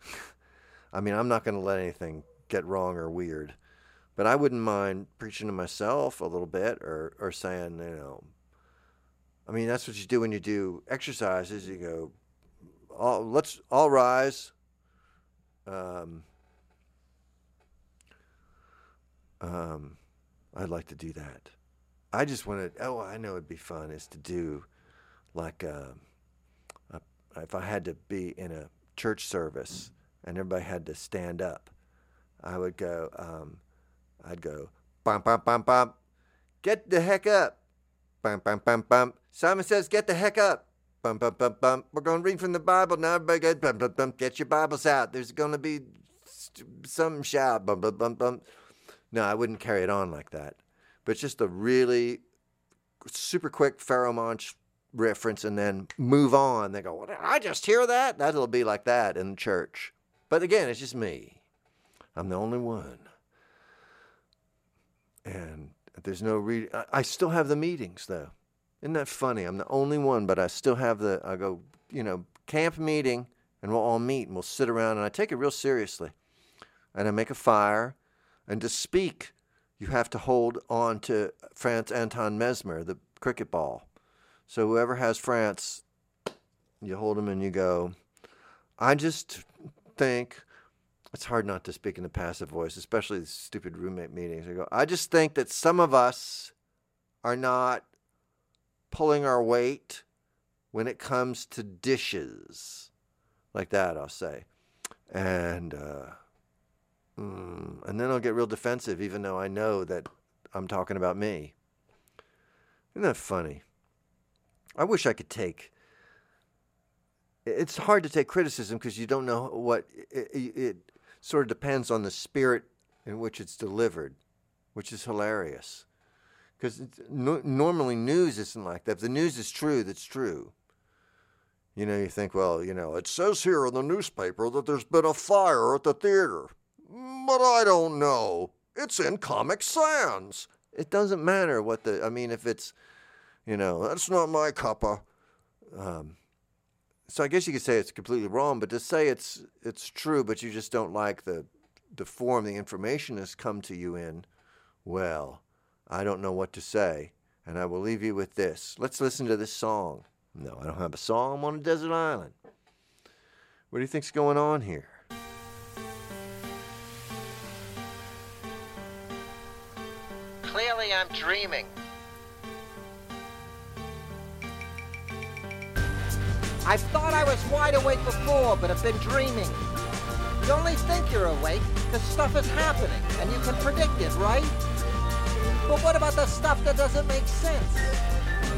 I mean, I'm not going to let anything get wrong or weird. But I wouldn't mind preaching to myself a little bit or, or saying, you know, I mean, that's what you do when you do exercises. You go, all, let's all rise. Um, Um, I'd like to do that. I just wanted. Oh, I know it'd be fun. Is to do like a, um, a, if I had to be in a church service and everybody had to stand up, I would go. Um, I'd go. Bum bum bum bum. Get the heck up. Bum bum bum bum. Simon says, "Get the heck up." Bum bum bum bum. We're going to read from the Bible now. Everybody get bum bum bum. Get your Bibles out. There's going to be some shout. Bum bum bum bum. No, I wouldn't carry it on like that. But just a really super quick Pharoahe Monch reference and then move on. They go, well, I just hear that? That'll be like that in church. But again, it's just me. I'm the only one. And there's no re- I still have the meetings though. Isn't that funny? I'm the only one, but I still have the I go, you know, camp meeting and we'll all meet and we'll sit around and I take it real seriously. And I make a fire and to speak, you have to hold on to Franz Anton Mesmer, the cricket ball. So whoever has France, you hold him and you go, I just think it's hard not to speak in the passive voice, especially the stupid roommate meetings. I go, I just think that some of us are not pulling our weight when it comes to dishes. Like that, I'll say. And uh, Mm, and then I'll get real defensive, even though I know that I'm talking about me. Isn't that funny? I wish I could take. It's hard to take criticism because you don't know what it, it, it, sort of depends on the spirit in which it's delivered, which is hilarious. Because no, normally news isn't like that. If the news is true, that's true. You know, you think, well, you know, it says here in the newspaper that there's been a fire at the theater. But I don't know. It's in Comic Sans. It doesn't matter what the. I mean, if it's, you know, that's not my cuppa. Um, so I guess you could say it's completely wrong, but to say it's it's true, but you just don't like the the form the information has come to you in, well, I don't know what to say. And I will leave you with this. Let's listen to this song. No, I don't have a song. I'm on a desert island. What do you think's going on here? Clearly, I'm dreaming. I thought I was wide awake before, but I've been dreaming. You only think you're awake because stuff is happening, and you can predict it, right? But what about the stuff that doesn't make sense?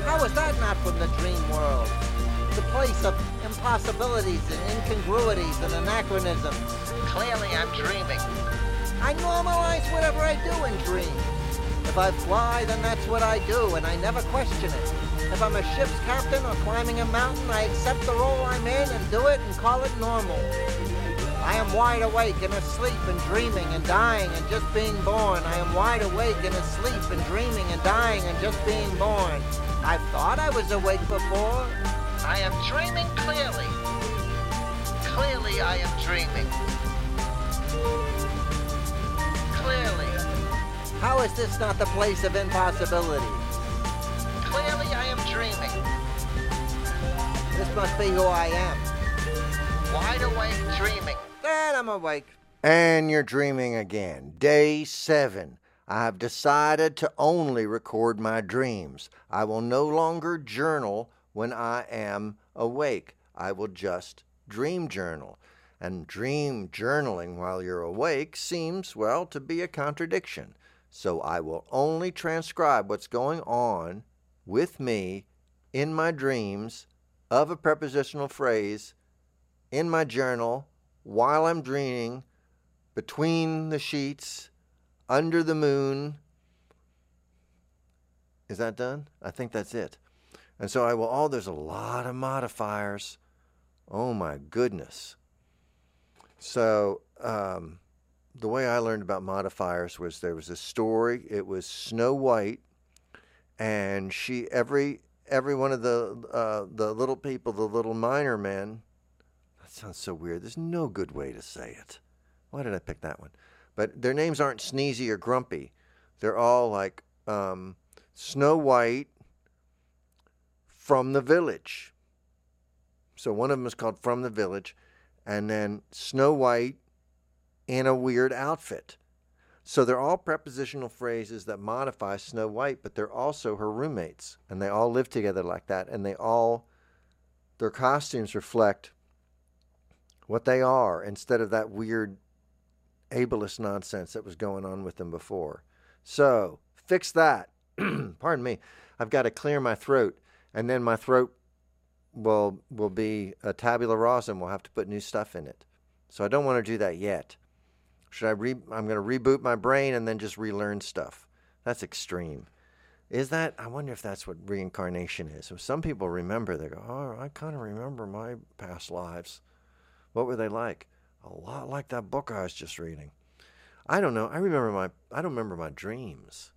How is that not from the dream world? The place of impossibilities and incongruities and anachronisms. Clearly, I'm dreaming. I normalize whatever I do in dreams. If I fly, then that's what I do, and I never question it. If I'm a ship's captain or climbing a mountain, I accept the role I'm in and do it and call it normal. I am wide awake and asleep and dreaming and dying and just being born. I am wide awake and asleep and dreaming and dying and just being born. I thought I was awake before. I am dreaming clearly. Clearly I am dreaming. Clearly. How is this not the place of impossibility? Clearly I am dreaming. This must be who I am. Wide awake dreaming. Then I'm awake. And you're dreaming again. Day seven. I have decided to only record my dreams. I will no longer journal when I am awake. I will just dream journal. And dream journaling while you're awake seems, well, to be a contradiction. So I will only transcribe what's going on with me in my dreams of a prepositional phrase in my journal while I'm dreaming between the sheets under the moon. Is that done? I think that's it. And so I will, oh, there's a lot of modifiers. Oh my goodness. So, um, the way I learned about modifiers was there was a story. It was Snow White, and she every every one of the uh, the little people, the little miner men. Sounds so weird. There's no good way to say it. Why did I pick that one? But their names aren't Sneezy or Grumpy. They're all like um, Snow White from the Village. So one of them is called From the Village, and then Snow White in a weird outfit. So they're all prepositional phrases that modify Snow White, but they're also her roommates, and they all live together like that, and they all their costumes reflect what they are instead of that weird ableist nonsense that was going on with them before. So fix that. Pardon me. I've got to clear my throat, and then my throat will will be a tabula rasa, and we'll have to put new stuff in it. So I don't want to do that yet. Should I re? I'm going to reboot my brain and then just relearn stuff. That's extreme. Is that? I wonder if that's what reincarnation is. So some people remember. They go, "Oh, I kind of remember my past lives. What were they like? A lot like that book I was just reading. I don't know. I remember my. I don't remember my dreams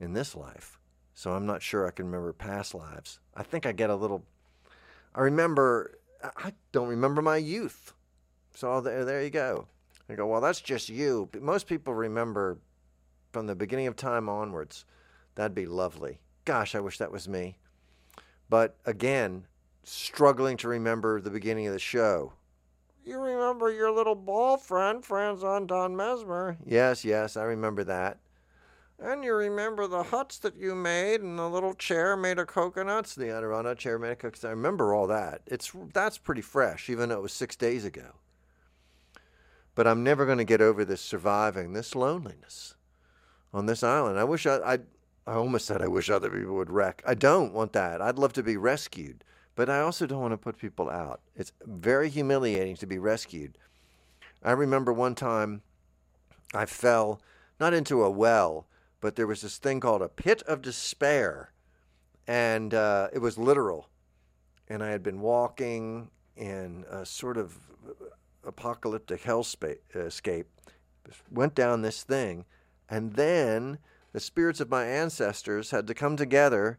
in this life, so I'm not sure I can remember past lives. I think I get a little. I remember. I don't remember my youth. So there, there you go. I go, well, that's just you. But most people remember from the beginning of time onwards. That'd be lovely. Gosh, I wish that was me. But again, struggling to remember the beginning of the show. You remember your little ball friend, Franz Anton Mesmer? Yes, yes, I remember that. And you remember the huts that you made and the little chair made of coconuts, the Adirondack chair made of coconuts. I remember all that. It's that's pretty fresh, even though it was six days ago. But I'm never going to get over this surviving, this loneliness on this island. I wish I, I, I almost said I wish other people would wreck. I don't want that. I'd love to be rescued, but I also don't want to put people out. It's very humiliating to be rescued. I remember one time I fell, not into a well, but there was this thing called a pit of despair. And uh, it was literal. And I had been walking in a sort of apocalyptic hellscape, went down this thing, and then the spirits of my ancestors had to come together,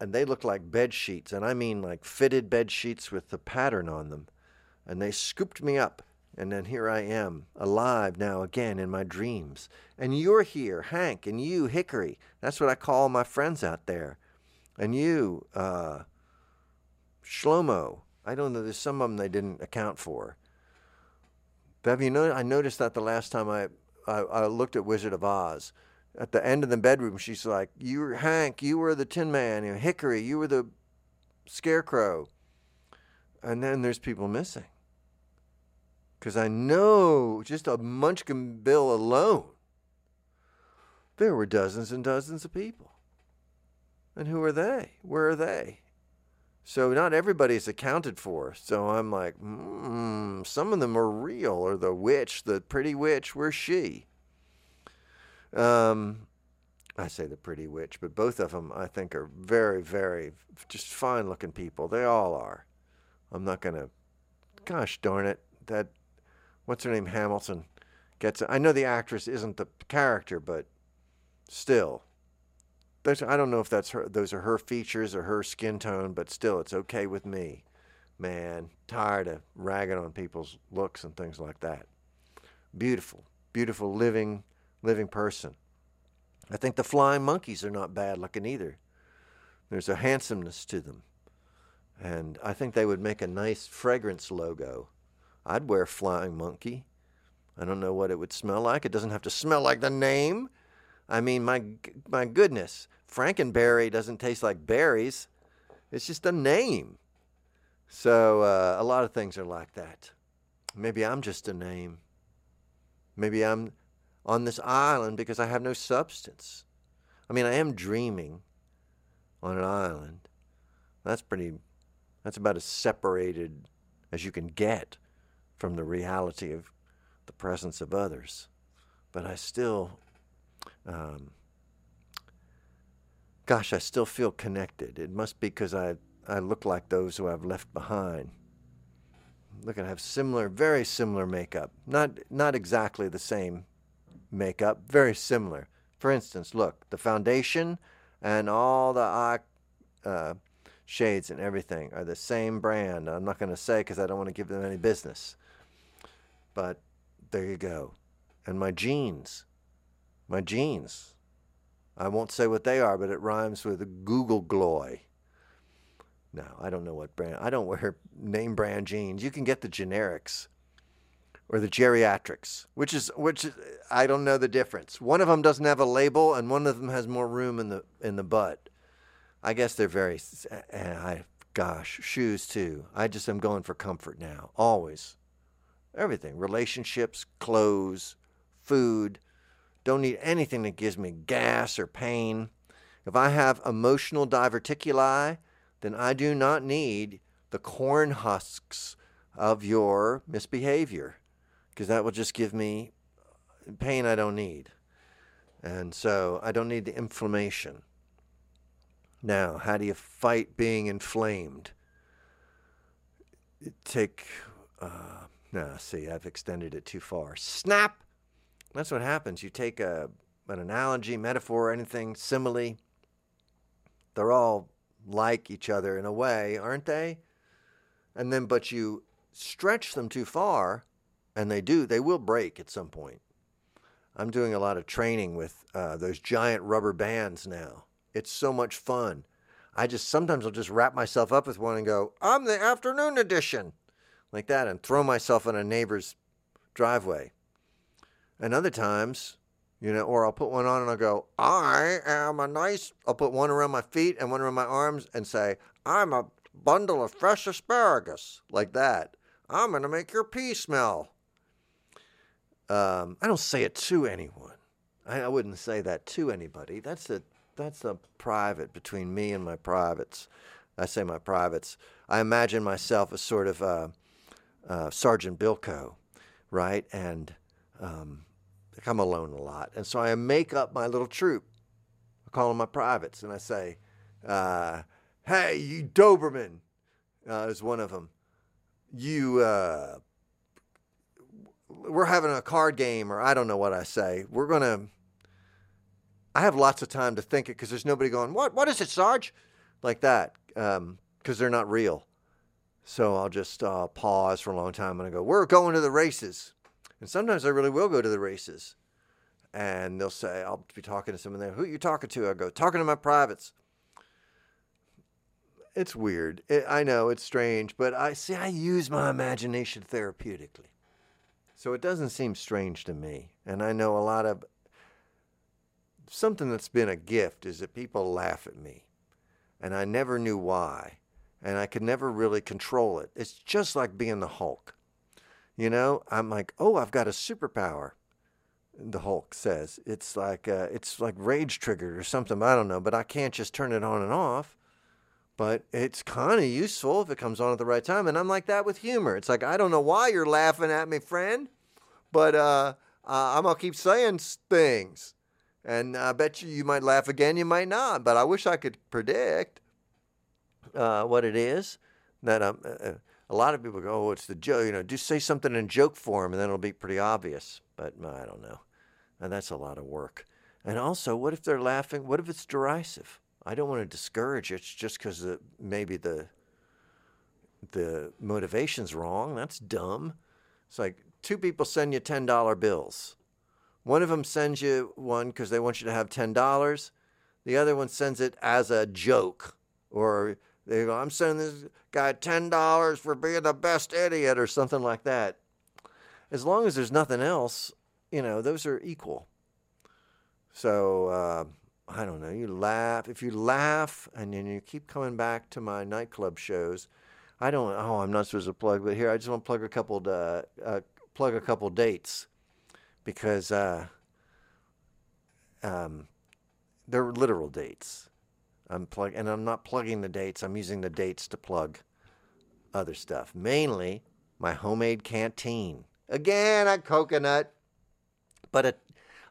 and they looked like bed sheets, and I mean like fitted bed sheets with the pattern on them, and they scooped me up And then here I am, alive now again in my dreams. And you're here, Hank, and you, Hickory. That's what I call my friends out there. And you, uh, Shlomo. I don't know, there's some of them they didn't account for. Bev, you know, I noticed that the last time I, I, I looked at Wizard of Oz. At the end of the bedroom, she's like, You Hank, you were the Tin Man, you know, Hickory, you were the Scarecrow. And then there's people missing. Because I know just a Munchkin bill alone, there were dozens and dozens of people. And who are they? Where are they? So not everybody's accounted for. So I'm like, hmm, some of them are real. Or the witch, the pretty witch, where's she? Um, I say the pretty witch, but both of them I think are very, very just fine looking people. They all are. I'm not gonna. Gosh darn it, that what's her name Hamilton gets. I know the actress isn't the character, but still, there's, I don't know if that's her. Those are her features or her skin tone, but still, it's okay with me. Man, tired of ragging on people's looks and things like that. Beautiful, beautiful living, living person. I think the flying monkeys are not bad looking either. There's a handsomeness to them. And I think they would make a nice fragrance logo. I'd wear flying monkey. I don't know what it would smell like. It doesn't have to smell like the name. I mean, my my goodness, Franken Berry doesn't taste like berries. It's just a name. So uh, a lot of things are like that. Maybe I'm just a name. Maybe I'm on this island because I have no substance. I mean, I am dreaming on an island. That's pretty. That's about as separated as you can get from the reality of the presence of others. But I still um, gosh, I still feel connected. It must be because I, I look like those who I've left behind. Look, I have similar, very similar makeup. Not, not exactly the same makeup, very similar. For instance, look, the foundation and all the eye uh, shades and everything are the same brand. I'm not going to say because I don't want to give them any business. But there you go. And my jeans my jeans. I won't say what they are, but it rhymes with Google Gloy. No, I don't know what brand. I don't wear name brand jeans. You can get the generics or the geriatrics, which is which is, I don't know the difference. One of them doesn't have a label, and one of them has more room in the in the butt. I guess they're very. Eh, I gosh, shoes too. I just am going for comfort now. Always, everything, relationships, clothes, food don't need anything that gives me gas or pain. If I have emotional diverticuli, then I do not need the corn husks of your misbehavior because that will just give me pain I don't need. And so I don't need the inflammation. Now, how do you fight being inflamed? Take, uh, no, see, I've extended it too far. Snap that's what happens. You take a, an analogy, metaphor, anything, simile, they're all like each other in a way, aren't they? And then, but you stretch them too far, and they do, they will break at some point. I'm doing a lot of training with uh, those giant rubber bands now. It's so much fun. I just sometimes I'll just wrap myself up with one and go, I'm the afternoon edition, like that, and throw myself in a neighbor's driveway. And other times, you know, or I'll put one on and I'll go, I am a nice, I'll put one around my feet and one around my arms and say, I'm a bundle of fresh asparagus, like that. I'm going to make your pee smell. Um, I don't say it to anyone. I, I wouldn't say that to anybody. That's a that's a private between me and my privates. I say my privates. I imagine myself as sort of uh, uh, Sergeant Bilko, right? And um, I'm alone a lot. And so I make up my little troop. I call them my privates. And I say, uh, hey, you Doberman, uh, is one of them. You, uh, we're having a card game, or I don't know what I say. We're going to, I have lots of time to think it because there's nobody going, what, what is it, Sarge? Like that, because um, they're not real. So I'll just uh, pause for a long time and I go, We're going to the races. And sometimes I really will go to the races. And they'll say, I'll be talking to someone there. Who are you talking to? I go, Talking to my privates. It's weird. It, I know it's strange, but I see, I use my imagination therapeutically. So it doesn't seem strange to me. And I know a lot of something that's been a gift is that people laugh at me. And I never knew why. And I could never really control it. It's just like being the Hulk. You know, I'm like, oh, I've got a superpower. The Hulk says it's like uh, it's like rage triggered or something. I don't know, but I can't just turn it on and off. But it's kind of useful if it comes on at the right time. And I'm like that with humor. It's like I don't know why you're laughing at me, friend, but uh, uh, I'm gonna keep saying things. And I bet you you might laugh again, you might not. But I wish I could predict uh, what it is. That um, uh, a lot of people go, oh, it's the joke. You know, just say something in joke form, and then it'll be pretty obvious. But I don't know. And that's a lot of work. And also, what if they're laughing? What if it's derisive? I don't want to discourage it just because maybe the the motivation's wrong. That's dumb. It's like two people send you ten dollar bills. One of them sends you one because they want you to have $10. The other one sends it as a joke. Or they go, I'm sending this guy $10 for being the best idiot or something like that. As long as there's nothing else, you know, those are equal. So, uh, I don't know. You laugh. If you laugh and then you keep coming back to my nightclub shows, I don't. Oh, I'm not supposed to plug, but here I just want to plug a couple. Uh, uh, plug a couple dates because uh, um, they're literal dates. I'm plug and I'm not plugging the dates. I'm using the dates to plug other stuff. Mainly my homemade canteen. Again, a coconut, but a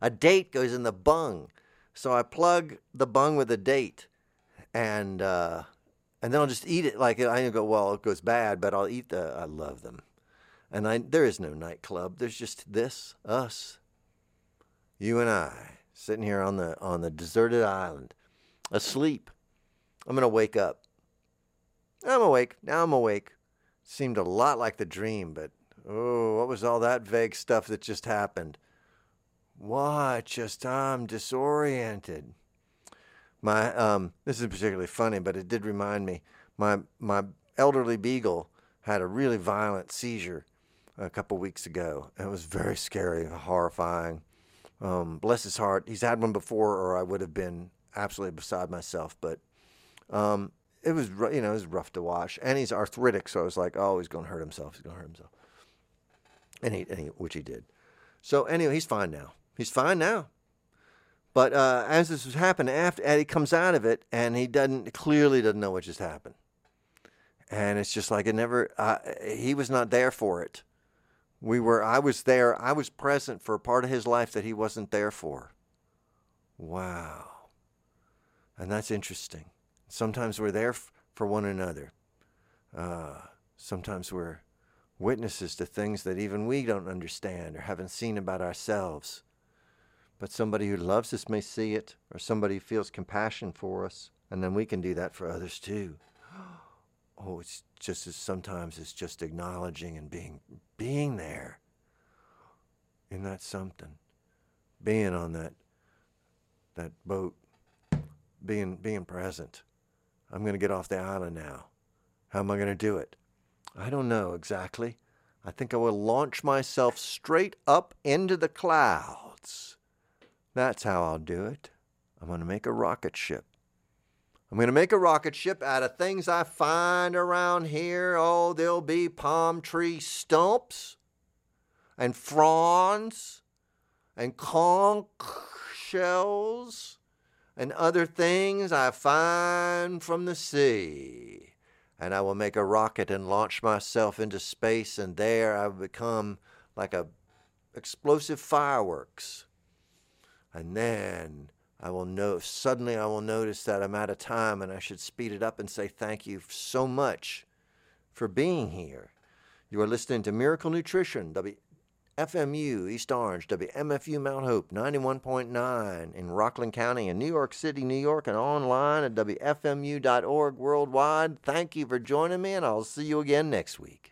a date goes in the bung. So I plug the bung with a date, and uh, and then I'll just eat it. Like I go, well, it goes bad, but I'll eat the. I love them. And I, there is no nightclub. There's just this, us, you and I, sitting here on the on the deserted island, asleep. I'm gonna wake up. I'm awake. Now I'm awake. Seemed a lot like the dream, but oh, what was all that vague stuff that just happened? What? Just I'm disoriented. My um, this is particularly funny, but it did remind me. My my elderly beagle had a really violent seizure a couple weeks ago. It was very scary, horrifying. Um, bless his heart. He's had one before, or I would have been absolutely beside myself. But um, it was, you know, it was rough to watch. And he's arthritic, so I was like, oh, he's going to hurt himself. He's going to hurt himself. And he, and he, which he did. So anyway, he's fine now. He's fine now. But uh, as this was happening, after Eddie comes out of it, and he doesn't clearly doesn't know what just happened, and it's just like it never. Uh, he was not there for it. We were, I was there, I was present for a part of his life that he wasn't there for. Wow. And that's interesting. Sometimes we're there f- for one another. Uh, sometimes we're witnesses to things that even we don't understand or haven't seen about ourselves. But somebody who loves us may see it, or somebody who feels compassion for us, and then we can do that for others too. Oh, it's just as sometimes it's just acknowledging and being being there. in that something? Being on that that boat, being being present. I'm going to get off the island now. How am I going to do it? I don't know exactly. I think I will launch myself straight up into the clouds. That's how I'll do it. I'm going to make a rocket ship. I'm going to make a rocket ship out of things I find around here. Oh, there'll be palm tree stumps and fronds and conch shells and other things I find from the sea. And I will make a rocket and launch myself into space, and there I will become like a explosive fireworks. And then I will know suddenly I will notice that I'm out of time and I should speed it up and say thank you so much for being here. You are listening to Miracle Nutrition, WFMU East Orange, WMFU Mount Hope 91.9 in Rockland County in New York City, New York, and online at WFMU.org worldwide. Thank you for joining me, and I'll see you again next week.